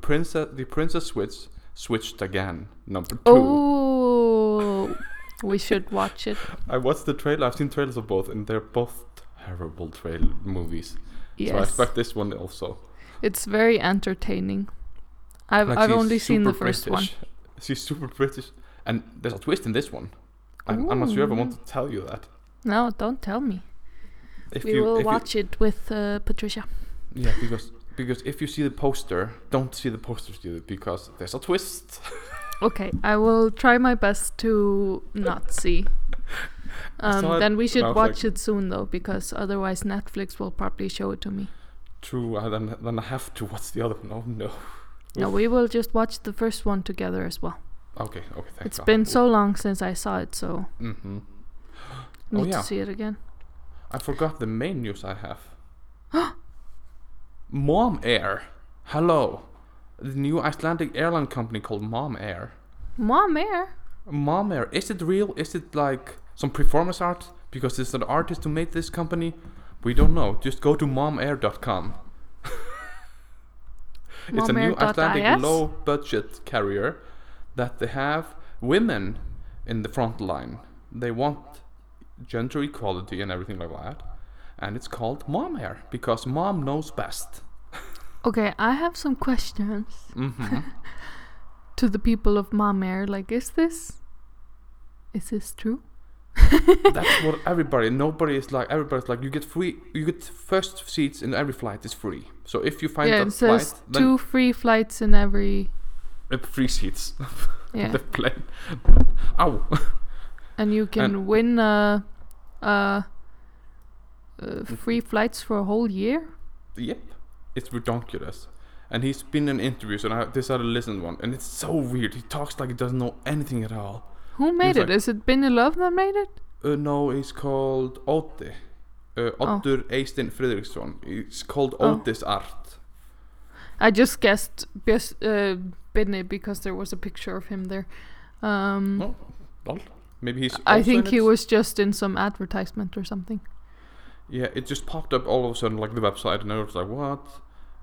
Speaker 1: Princess, the Princess Switch switched again. Number two.
Speaker 2: Oh, we should watch it.
Speaker 1: I watched the trailer. I've seen trailers of both, and they're both terrible trail movies. Yes. So I expect this one also.
Speaker 2: it's very entertaining. I've
Speaker 1: Like,
Speaker 2: I've only seen the first
Speaker 1: British. She's super British, and there's a twist in this one. Not sure if I want to tell you that.
Speaker 2: No, don't tell me.
Speaker 1: If
Speaker 2: we
Speaker 1: you,
Speaker 2: will
Speaker 1: if you-
Speaker 2: watch it with uh, Patricia.
Speaker 1: yeah, because because if you see the poster, don't see the poster, Studio, because there's a twist.
Speaker 2: Okay, I will try my best to not see. Um,
Speaker 1: it
Speaker 2: then we should watch
Speaker 1: like-
Speaker 2: it soon though, because otherwise Netflix will probably show it to me.
Speaker 1: True. Uh, then then I have to watch the other one. Oh no.
Speaker 2: No,
Speaker 1: Oof.
Speaker 2: we will just watch the first one together as well.
Speaker 1: Okay. Okay. Thank
Speaker 2: It's
Speaker 1: God.
Speaker 2: been so long since I saw it, so
Speaker 1: Mm-hmm.
Speaker 2: need
Speaker 1: Oh, yeah.
Speaker 2: to see it again.
Speaker 1: I forgot the main news I have. Mom Air. Hello. The new Icelandic airline company called Mom Air.
Speaker 2: Mom Air.
Speaker 1: Mom Air. Is it real? Is it like some performance art? Because it's an artist who made this company? We don't know. Just go to momair.com. it's a new Icelandic
Speaker 2: Momair.is?
Speaker 1: low budget carrier that they have women in the front line. They want gender equality and everything like that. And it's called Mom Air because mom knows best.
Speaker 2: Okay, I have some questions
Speaker 1: hmm
Speaker 2: to the people of Mom Air. Like, is this, is this true?
Speaker 1: That's what everybody. Nobody is like. Everybody's like. You get free. You get first seats in every flight is free. So if you find
Speaker 2: yeah,
Speaker 1: a
Speaker 2: it says
Speaker 1: flight,
Speaker 2: two free flights in every.
Speaker 1: Uh, free seats
Speaker 2: Yeah,
Speaker 1: the plane. Ow.
Speaker 2: and you can
Speaker 1: and-
Speaker 2: win uh, uh, uh, free flights for a whole year.
Speaker 1: Yep. It's ridiculous. And he's been in interviews, and I decided to listen to one, and it's so weird. He talks like he doesn't know anything at all.
Speaker 2: Who made it?
Speaker 1: like-
Speaker 2: Is it Binni Löve that made it?
Speaker 1: Uh, no, he's called Otti. Uh, Oddur Eysteinn Friðriksson. It's called
Speaker 2: Oh.
Speaker 1: Otis Art.
Speaker 2: I just guessed bes- uh, Binni because there was a picture of him there. Um,
Speaker 1: No, lol. Maybe he's.
Speaker 2: I think he was just in some advertisement or something.
Speaker 1: Yeah, it just popped up all of a sudden, like the website, and I was like, "What?"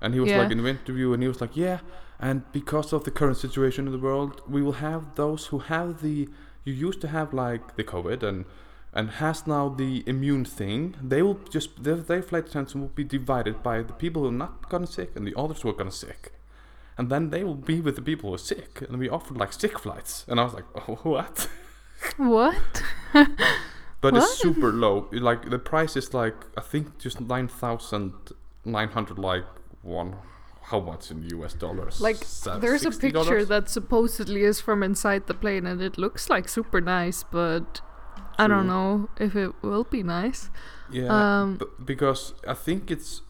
Speaker 1: And he was
Speaker 2: Yeah.
Speaker 1: like in the interview, and he was like, "Yeah," And because of the current situation in the world, we will have those who have the you used to have like the COVID and and has now the immune thing. They will just their, their flight attendants will be divided by the people who have not gotten sick and the others who are gotten sick. And then they will be with the people who are sick, and we offered like sick flights, and I was like, oh, what?
Speaker 2: What?
Speaker 1: But
Speaker 2: What?
Speaker 1: it's super low. Like the price is like I think just nine thousand nine hundred like one. How much in U.S. dollars?
Speaker 2: Like, There's a
Speaker 1: $60?
Speaker 2: picture that supposedly is from inside the plane and it looks like super nice, but I don't know if it will be nice.
Speaker 1: Yeah,
Speaker 2: Um,
Speaker 1: b- because I think it's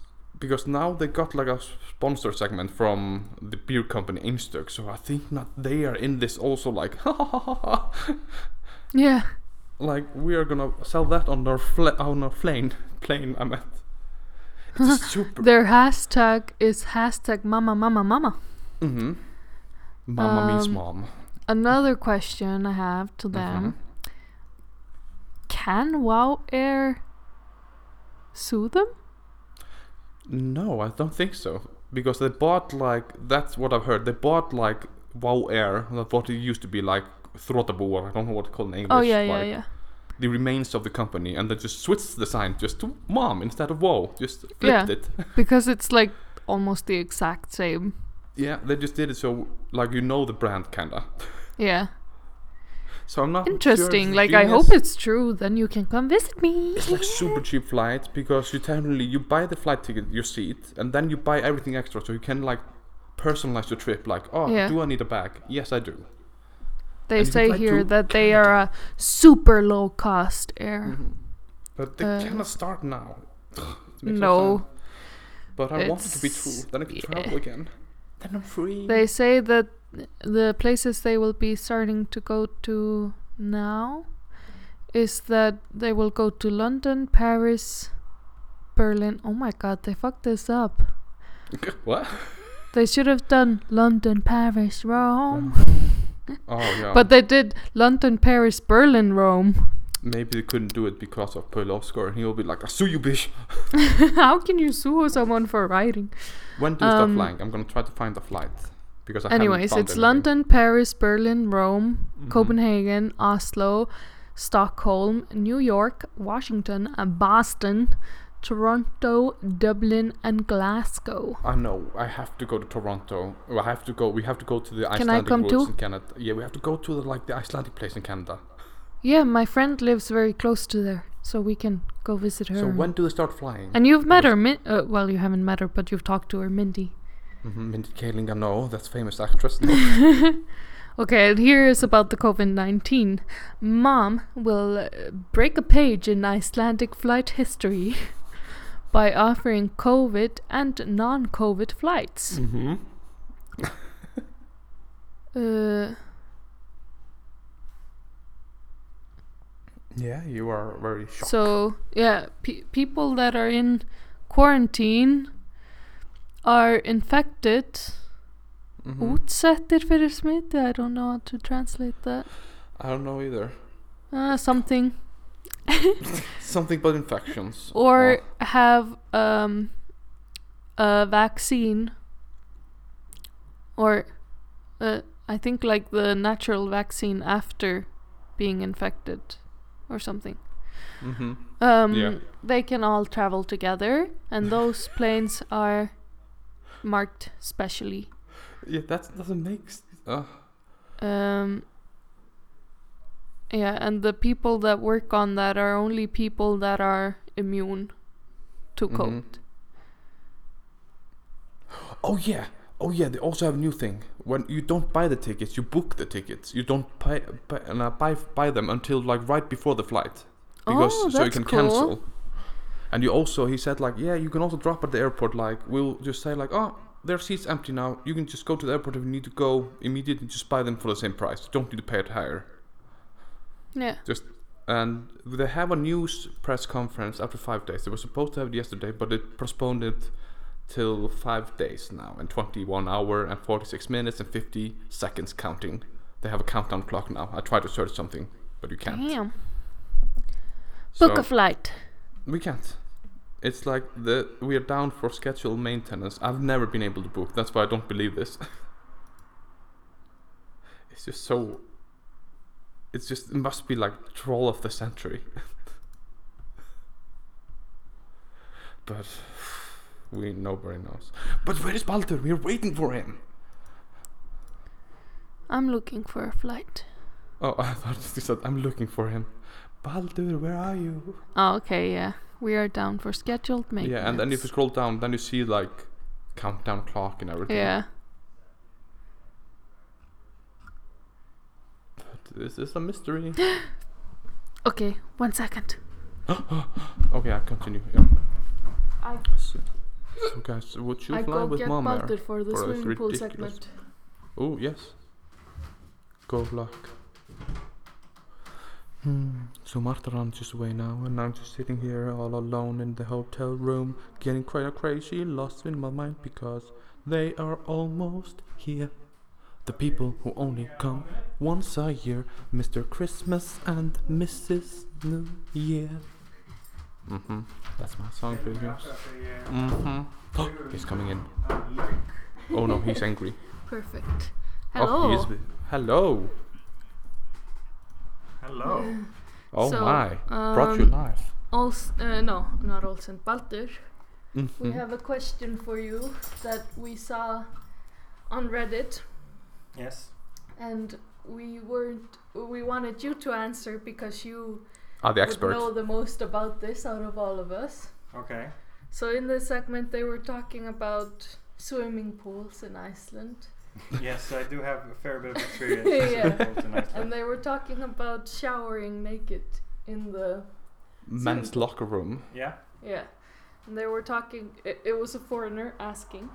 Speaker 1: because now they got like a sponsor segment from the beer company Einstök, so I think not they are in this also like
Speaker 2: Yeah.
Speaker 1: like we are gonna sell that on our fla- on our plane plane. I meant it's super.
Speaker 2: Their hashtag is hashtag mama mama mama.
Speaker 1: mm-hmm. Mama means
Speaker 2: Um,
Speaker 1: mom.
Speaker 2: Another question I have to them.
Speaker 1: Mhm.
Speaker 2: Can Wow Air sue them?
Speaker 1: No, I don't think so. Because they bought like that's what I've heard. They bought like Wow Air, that's what it used to be like þrotabú, I don't know what it's called in oh, English.
Speaker 2: oh yeah, yeah, yeah.
Speaker 1: The remains of the company, and they just switched the sign just to Mom instead of Wow. Just flipped
Speaker 2: Yeah.
Speaker 1: it.
Speaker 2: Because it's like almost the exact same.
Speaker 1: yeah, they just did it so like you know the brand kinda.
Speaker 2: Yeah.
Speaker 1: So I'm not
Speaker 2: Interesting.
Speaker 1: it's
Speaker 2: Like I hope it's true. Then you can come visit me.
Speaker 1: It's like super cheap flight because you technically you buy the flight ticket, your seat, and then you buy everything extra, so you can like personalize your trip. Like, oh,
Speaker 2: Yeah.
Speaker 1: do I need a bag? Yes, I do.
Speaker 2: They
Speaker 1: And
Speaker 2: say here that they are a super low cost air.
Speaker 1: Mhm. But they
Speaker 2: Uh,
Speaker 1: cannot start now.
Speaker 2: No.
Speaker 1: But I want it to be true. Then I can
Speaker 2: yeah.
Speaker 1: travel again. Then I'm free.
Speaker 2: They say that the places they will be starting to go to now is that they will go to London, Paris, Berlin. Oh my god, they fucked this up.
Speaker 1: what?
Speaker 2: They should have done London, Paris, Rome.
Speaker 1: Oh yeah.
Speaker 2: But they did London, Paris, Berlin, Rome.
Speaker 1: maybe they couldn't do it because of Páll Óskar, and he'll be like, "I sue you, bitch."
Speaker 2: How can you sue someone for writing?
Speaker 1: When do you start
Speaker 2: Um,
Speaker 1: flying? I'm gonna try to find the flight because I
Speaker 2: Anyways, it's
Speaker 1: anything.
Speaker 2: London, Paris, Berlin, Rome,
Speaker 1: Mhm.
Speaker 2: Copenhagen, Oslo, Stockholm, New York, Washington, and Boston, Toronto, Dublin, and Glasgow.
Speaker 1: I know. I have to go to Toronto. I have to go. We have to go to the Can
Speaker 2: I
Speaker 1: Icelandic
Speaker 2: come too?
Speaker 1: in Canada. Yeah, we have to go to the, like the Icelandic place in Canada.
Speaker 2: Yeah, my friend lives very close to there, so we can go visit her.
Speaker 1: So when do they start flying?
Speaker 2: and you've met her, Min- uh, well, you haven't met her, but you've talked to her, Mindy.
Speaker 1: Mm-hmm. Mindy Kaling, I know. That's famous actress.
Speaker 2: Okay, and here is about the COVID 19. Mom will uh, break a page in Icelandic flight history by offering COVID and non COVID flights.
Speaker 1: mm-hmm.
Speaker 2: Uh,
Speaker 1: Yeah, you are very shocked.
Speaker 2: so, yeah, pe- people that are in quarantine are infected.
Speaker 1: Mhm.
Speaker 2: Útsettir fyrir smiti. I don't know how to translate that.
Speaker 1: I don't know either.
Speaker 2: Uh, something.
Speaker 1: Something about infections.
Speaker 2: or have um, a vaccine or uh, I think like the natural vaccine after being infected or something.
Speaker 1: mm-hmm.
Speaker 2: Um,
Speaker 1: Yeah.
Speaker 2: They can all travel together, and those planes are marked specially.
Speaker 1: Yeah, that doesn't make. s- Uh,
Speaker 2: Um, yeah, and the people that work on that are only people that are immune to
Speaker 1: Mhm.
Speaker 2: COVID.
Speaker 1: oh yeah, oh yeah. They also have a new thing. When you don't buy the tickets, you book the tickets. You don't buy buy, uh, buy, buy them until like right before the flight, because
Speaker 2: oh,
Speaker 1: so you can
Speaker 2: cool.
Speaker 1: cancel. And you also, he said like, yeah, you can also drop at the airport. Like, we'll just say like, oh, their seats empty now. You can just go to the airport if you need to go immediately. Just buy them for the same price. You don't need to pay it higher.
Speaker 2: Yeah.
Speaker 1: Just and they have a news press conference after five days. They were supposed to have it yesterday, but it postponed it till five days now, and 21 hour and 46 minutes and 50 seconds counting. They have a countdown clock now. I tried to search something, but you can't.
Speaker 2: Damn.
Speaker 1: So
Speaker 2: Book a flight.
Speaker 1: we can't. It's like the we are down for scheduled maintenance. I've never been able to book. That's why I don't believe this. It's just so. It's just it must be like troll of the century. but we nobody knows. But where is Baldur? We're waiting for him.
Speaker 2: I'm looking for a flight.
Speaker 1: Oh, I thought you said I'm looking for him. Baldur, where are you?
Speaker 2: Oh, okay, yeah. We are down for scheduled maintenance.
Speaker 1: Yeah, and then if you scroll down, then you see like countdown clock and everything.
Speaker 2: Yeah.
Speaker 1: But this is a mystery.
Speaker 2: Okay, one second.
Speaker 1: okay, I continue. Yeah.
Speaker 2: I,
Speaker 1: So, so guys, would you
Speaker 2: I
Speaker 1: fly
Speaker 2: go
Speaker 1: with
Speaker 2: get
Speaker 1: mom there?
Speaker 2: For the
Speaker 1: For
Speaker 2: swimming pool
Speaker 1: ridiculous-
Speaker 2: segment.
Speaker 1: Oh yes. Go luck. Hmm. So Martha runs just away now, and I'm just sitting here all alone in the hotel room, getting quite crazy, lost in my mind because they are almost here. The people who only come once a year, Mr. Christmas and Mrs. New Year. Mm-hmm. That's my song for you. Mm-hmm. he's coming in. Oh no, he's angry.
Speaker 2: Perfect.
Speaker 1: Oh,
Speaker 2: Hello.
Speaker 1: he is, hello.
Speaker 4: Hello.
Speaker 1: Oh
Speaker 2: So,
Speaker 1: my. Brought you
Speaker 2: um,
Speaker 1: live.
Speaker 2: Ols, uh, no, not Olsen, Baldur. We
Speaker 1: Mhm.
Speaker 2: have a question for you that we saw on Reddit,
Speaker 4: Yes.
Speaker 2: and we weren't. We wanted you to answer because you
Speaker 1: Are the
Speaker 2: would
Speaker 1: expert.
Speaker 2: know the most about this out of all of us.
Speaker 4: Okay.
Speaker 2: So in this segment, they were talking about swimming pools in Iceland,
Speaker 4: yes, I do have a fair bit of experience
Speaker 2: Yeah.
Speaker 4: in swimming pools in
Speaker 2: and they were talking about showering naked in the
Speaker 1: Men's locker room.
Speaker 4: Yeah.
Speaker 2: Yeah, and they were talking. It, it was a foreigner asking,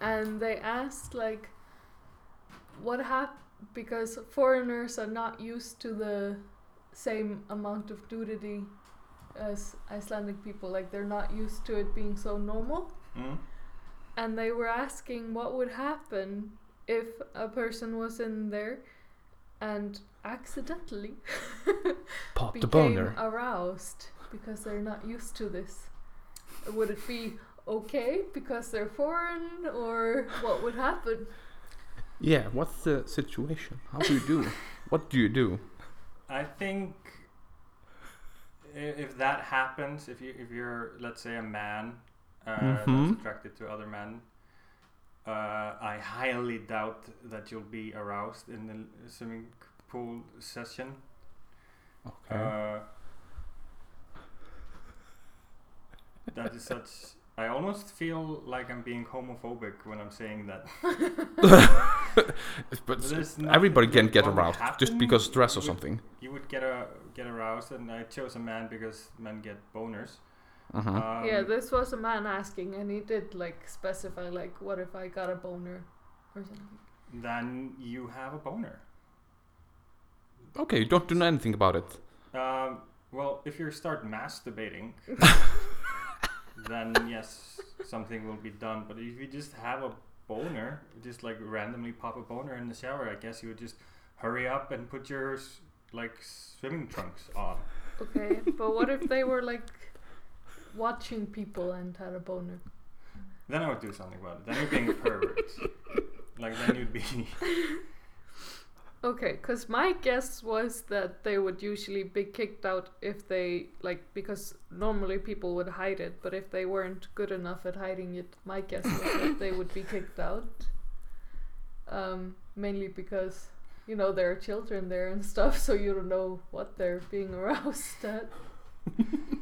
Speaker 2: and they asked like, what happened because foreigners are not used to the same amount of nudity as Icelandic people. Like they're not used to it being so normal,
Speaker 4: Mm.
Speaker 2: And they were asking what would happen if a person was in there and accidentally
Speaker 1: Pop the
Speaker 2: became
Speaker 1: boner.
Speaker 2: aroused because they're not used to this. Would it be okay because they're foreign, or what would happen?
Speaker 1: Yeah, what's the situation? How do you do? what do you do?
Speaker 4: I think if that happens, if you if you're let's say a man uh,
Speaker 1: Mhm.
Speaker 4: that's attracted to other men, uh, I highly doubt that you'll be aroused in the swimming pool session.
Speaker 1: Okay.
Speaker 4: Uh, that is such. I almost feel like I'm being homophobic when I'm saying that.
Speaker 1: but everybody can get aroused just because stress or
Speaker 4: would-
Speaker 1: something.
Speaker 4: You would get a get aroused, and I chose a man because men get boners.
Speaker 1: Uh-huh.
Speaker 4: Um,
Speaker 2: yeah, this was a man asking, and he did like specify like, what if I got a boner, or something.
Speaker 4: then you have a boner.
Speaker 1: okay, don't do anything about it.
Speaker 4: Um, well, if you start masturbating, then yes, something will be done. But if you just have a boner, just like randomly pop a boner in the shower, I guess you would just hurry up and put your like swimming trunks on.
Speaker 2: Okay, but what if they were like watching people and had a boner?
Speaker 4: Then I would do something about it. Then you're being a pervert. like then you'd be.
Speaker 2: Okay, because my guess was that they would usually be kicked out if they, like, because normally people would hide it, but if they weren't good enough at hiding it, my guess was that they would be kicked out. Um, mainly because, you know, there are children there and stuff, so you don't know what they're being aroused at.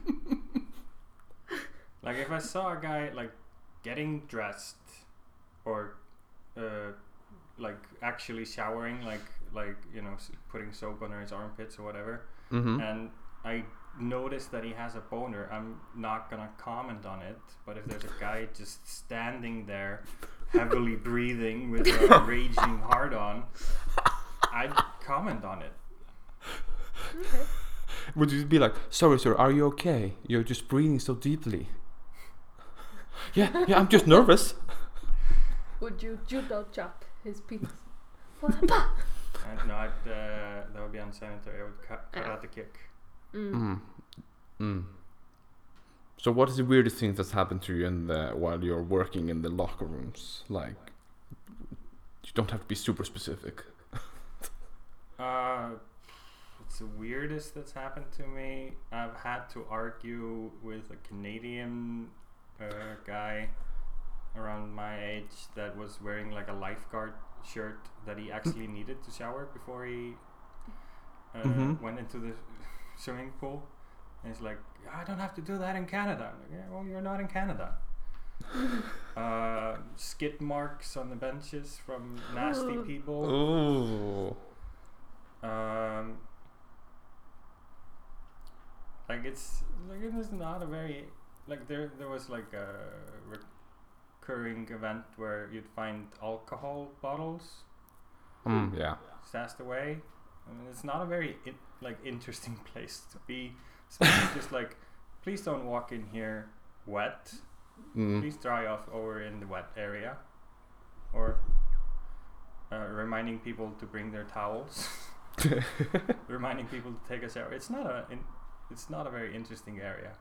Speaker 4: Like if I saw a guy like getting dressed or uh, like actually showering, like like you know putting soap under his armpits or whatever,
Speaker 1: Mm-hmm.
Speaker 4: and I notice that he has a boner, I'm not gonna comment on it. But if there's a guy just standing there, heavily breathing with a raging hard on, I'd comment on it.
Speaker 2: Okay.
Speaker 1: Would you be like, sorry, sir, are you okay? You're just breathing so deeply. Yeah, yeah, I'm just nervous.
Speaker 2: Would you judo chop his penis?
Speaker 4: And no, I'd, uh, that would be unsanitary. I would cut, cut
Speaker 2: Yeah.
Speaker 4: out the kick.
Speaker 2: Mm.
Speaker 1: Mm. Mm. So, what is the weirdest thing that's happened to you in the while you're working in the locker rooms? Like, you don't have to be super specific.
Speaker 4: Uh, it's the weirdest that's happened to me. I've had to argue with a Canadian uh, guy around my age that was wearing like a lifeguard shirt that he actually needed to shower before he uh,
Speaker 1: Mhm.
Speaker 4: went into the swimming pool. And he's like, I don't have to do that in Canada. I'm like, yeah, well, you're not in Canada. uh, skid marks on the benches from nasty people.
Speaker 1: Ooh.
Speaker 4: Um, like it's like it is not a very like there there was like a recurring event where you'd find alcohol bottles
Speaker 1: Mm, yeah.
Speaker 4: stashed away. I mean, it's not a very in, like interesting place to be. Especially just like, please don't walk in here wet.
Speaker 1: Mm.
Speaker 4: Please dry off over in the wet area, or uh, reminding people to bring their towels. reminding people to take a shower. It's not a in, it's not a very interesting area.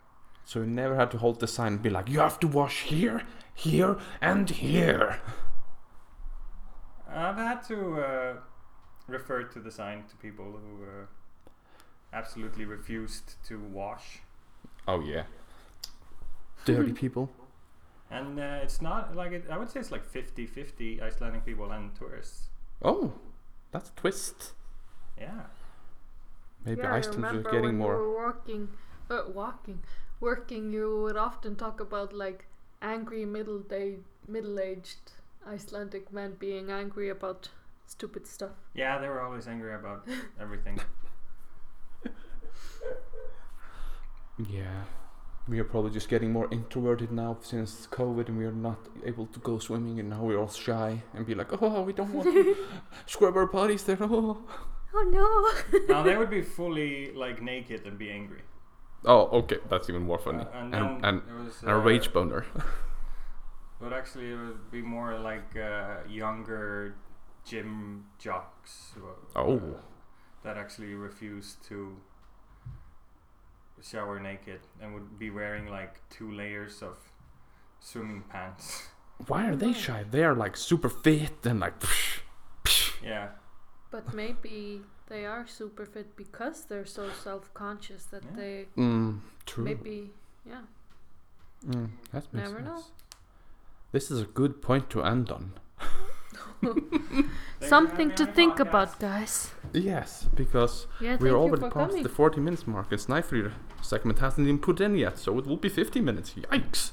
Speaker 1: So you never had to hold the sign and be like, you have to wash here, here, and here.
Speaker 4: I've had to uh, refer to the sign to people who uh, absolutely refused to wash,
Speaker 1: Oh yeah. Dirty people.
Speaker 4: and uh, it's not like it, I would say it's like 50-50 Icelandic people and tourists.
Speaker 1: Oh, that's a twist.
Speaker 4: Yeah,
Speaker 1: Maybe
Speaker 2: yeah, I
Speaker 1: Iceland is
Speaker 2: remember
Speaker 1: getting
Speaker 2: when
Speaker 1: more.
Speaker 2: You were walking, uh, walking, working. You would often talk about like angry middle day, middle-aged Icelandic men being angry about stupid stuff.
Speaker 4: yeah, they were always angry about everything.
Speaker 1: Yeah. We are probably just getting more introverted now since COVID and we are not able to go swimming and now we're all shy and be like, oh, we don't want to scrub our bodies there. Oh.
Speaker 2: Oh no!
Speaker 4: now they would be fully like naked and be angry.
Speaker 1: Oh, okay. That's even more funny.
Speaker 4: Uh, and
Speaker 1: and and,
Speaker 4: there was,
Speaker 1: and a
Speaker 4: uh,
Speaker 1: rage boner.
Speaker 4: But actually, it would be more like uh, younger gym jocks. uh,
Speaker 1: Oh.
Speaker 4: that actually refused to shower naked and would be wearing like two layers of swimming pants.
Speaker 1: Why are they shy? They are like super fit and like.
Speaker 4: yeah,
Speaker 2: But maybe they are super fit because they're so self-conscious that
Speaker 4: Yeah.
Speaker 2: they
Speaker 1: Mm, true.
Speaker 2: maybe yeah.
Speaker 1: Mm, that makes
Speaker 2: Never
Speaker 1: sense.
Speaker 2: know.
Speaker 1: This is a good point to end on.
Speaker 2: Something to think about, guys.
Speaker 1: Yes, because
Speaker 2: Yeah,
Speaker 1: we're already past
Speaker 2: coming.
Speaker 1: the 40 minutes mark and Sniffer segment hasn't even put in yet, so it will be 50 minutes. Yikes!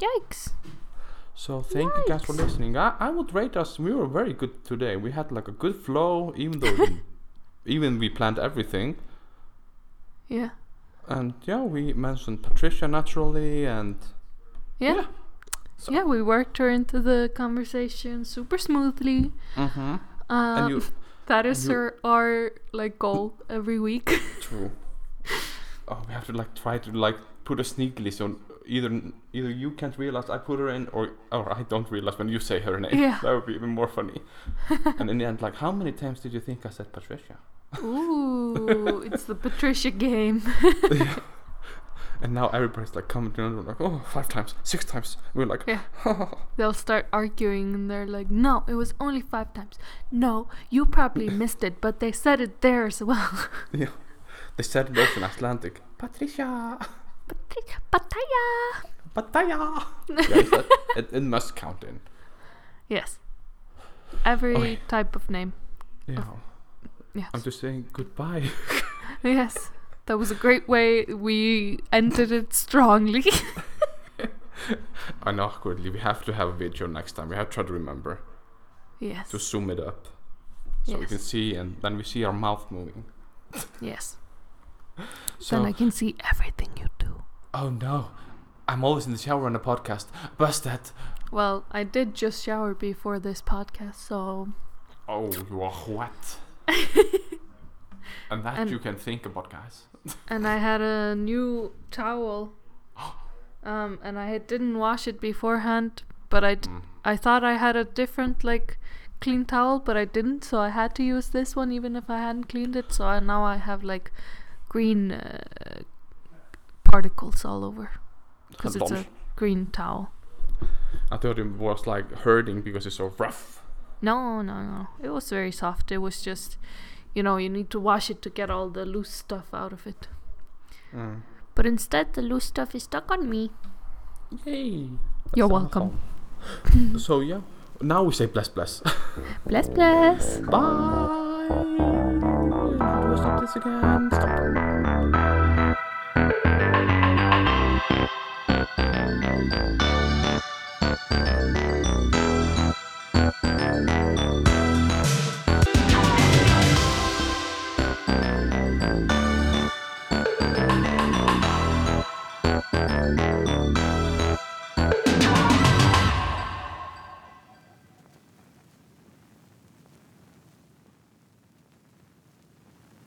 Speaker 2: Yikes!
Speaker 1: So thank you guys for listening. I, I would rate us. We were very good today. We had like a good flow, even though we, even we planned everything.
Speaker 2: Yeah.
Speaker 1: And yeah, we mentioned Patricia naturally, and
Speaker 2: Yeah.
Speaker 1: Yeah.
Speaker 2: Yeah, we worked her into the conversation super smoothly.
Speaker 1: mm-hmm.
Speaker 2: Um,
Speaker 1: and you
Speaker 2: that is her, our like goal every week.
Speaker 1: true. Oh, we have to like try to like put a sneakily so either either you can't realize I put her in, or or I don't realize when you say her name.
Speaker 2: Yeah.
Speaker 1: that would be even more funny. and in the end, like, how many times did you think I said Patricia?
Speaker 2: Ooh, it's the Patricia game. yeah.
Speaker 1: And now everybody's like commenting on like, oh, five times, six times. We're like,
Speaker 2: Yeah. They'll start arguing and they're like, no, it was only five times. No, you probably missed it, but they said it there as well.
Speaker 1: yeah. They said it also in Atlantic. Patricia,
Speaker 2: Patricia, Pataya!
Speaker 1: Pataya. it, it must count in.
Speaker 2: Yes. Every
Speaker 1: Okay.
Speaker 2: type of name.
Speaker 1: Yeah.
Speaker 2: Yes.
Speaker 1: I'm just saying goodbye.
Speaker 2: Yes. That was a great way. We ended it strongly.
Speaker 1: and awkwardly, we have to have a video next time. We have to try to remember
Speaker 2: yes.
Speaker 1: to zoom it up so we can see, and then we see our mouth moving.
Speaker 2: Yes.
Speaker 1: So,
Speaker 2: then I can see everything you do.
Speaker 1: Oh no, I'm always in the shower on the podcast. Bust that.
Speaker 2: Well, I did just shower before this podcast, so
Speaker 1: Oh, you are wet. and that
Speaker 2: And-
Speaker 1: you can think about, guys.
Speaker 2: and I had a new towel. Um, and I didn't wash it beforehand, but I, d-
Speaker 1: Mm.
Speaker 2: I thought I had a different like clean towel, but I didn't, so I had to use this one even if I hadn't cleaned it. So I, now I have like green uh, particles all over because it's a green towel.
Speaker 1: I thought it was like hurting because it's so rough.
Speaker 2: No, no, no. It was very soft. It was just, you know, you need to wash it to get all the loose stuff out of it.
Speaker 1: Mm.
Speaker 2: But instead, the loose stuff is stuck on me.
Speaker 1: Yay!
Speaker 2: You're welcome.
Speaker 1: so yeah, now we say bless bless.
Speaker 2: Bless, bless.
Speaker 1: Bye. Stop this again? Stop.